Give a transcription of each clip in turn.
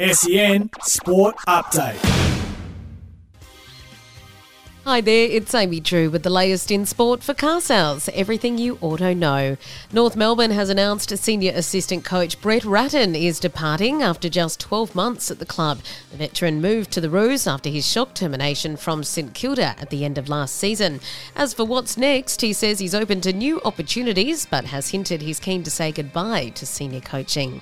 SEN Sport Update. Hi there, it's Amy Drew with the latest in sport for car sales. Everything you auto know. North Melbourne has announced senior assistant coach Brett Ratten is departing after just 12 months at the club. The veteran moved to the Roos after his shock termination from St Kilda at the end of last season. As for what's next, he says he's open to new opportunities, but has hinted he's keen to say goodbye to senior coaching.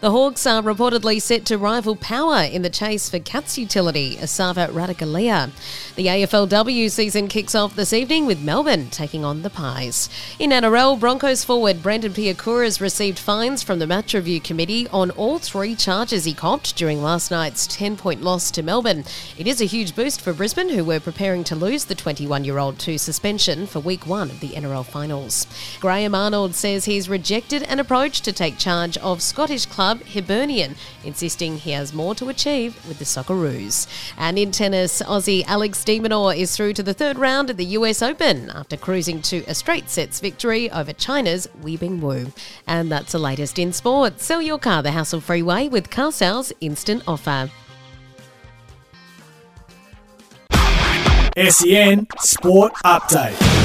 The Hawks are reportedly set to rival Power in the chase for Cats utility, Esava Ratugolea. The AFLW season kicks off this evening with Melbourne taking on the Pies. In NRL, Broncos forward Brendan Piakura has received fines from the match review committee on all three charges he copped during last night's 10 point loss to Melbourne. It is a huge boost for Brisbane, who were preparing to lose the 21 year old to suspension for week one of the NRL finals. Graham Arnold says he's rejected an approach to take charge of Scottish club Hibernian, insisting he has more to achieve with the Socceroos. And in tennis, Aussie Alex de Minaur is through to the third round of the US Open after cruising to a straight sets victory over China's Yibing Wu. And that's the latest in sport. Sell your car the hassle free way with Car Sales Instant Offer. SEN Sport Update.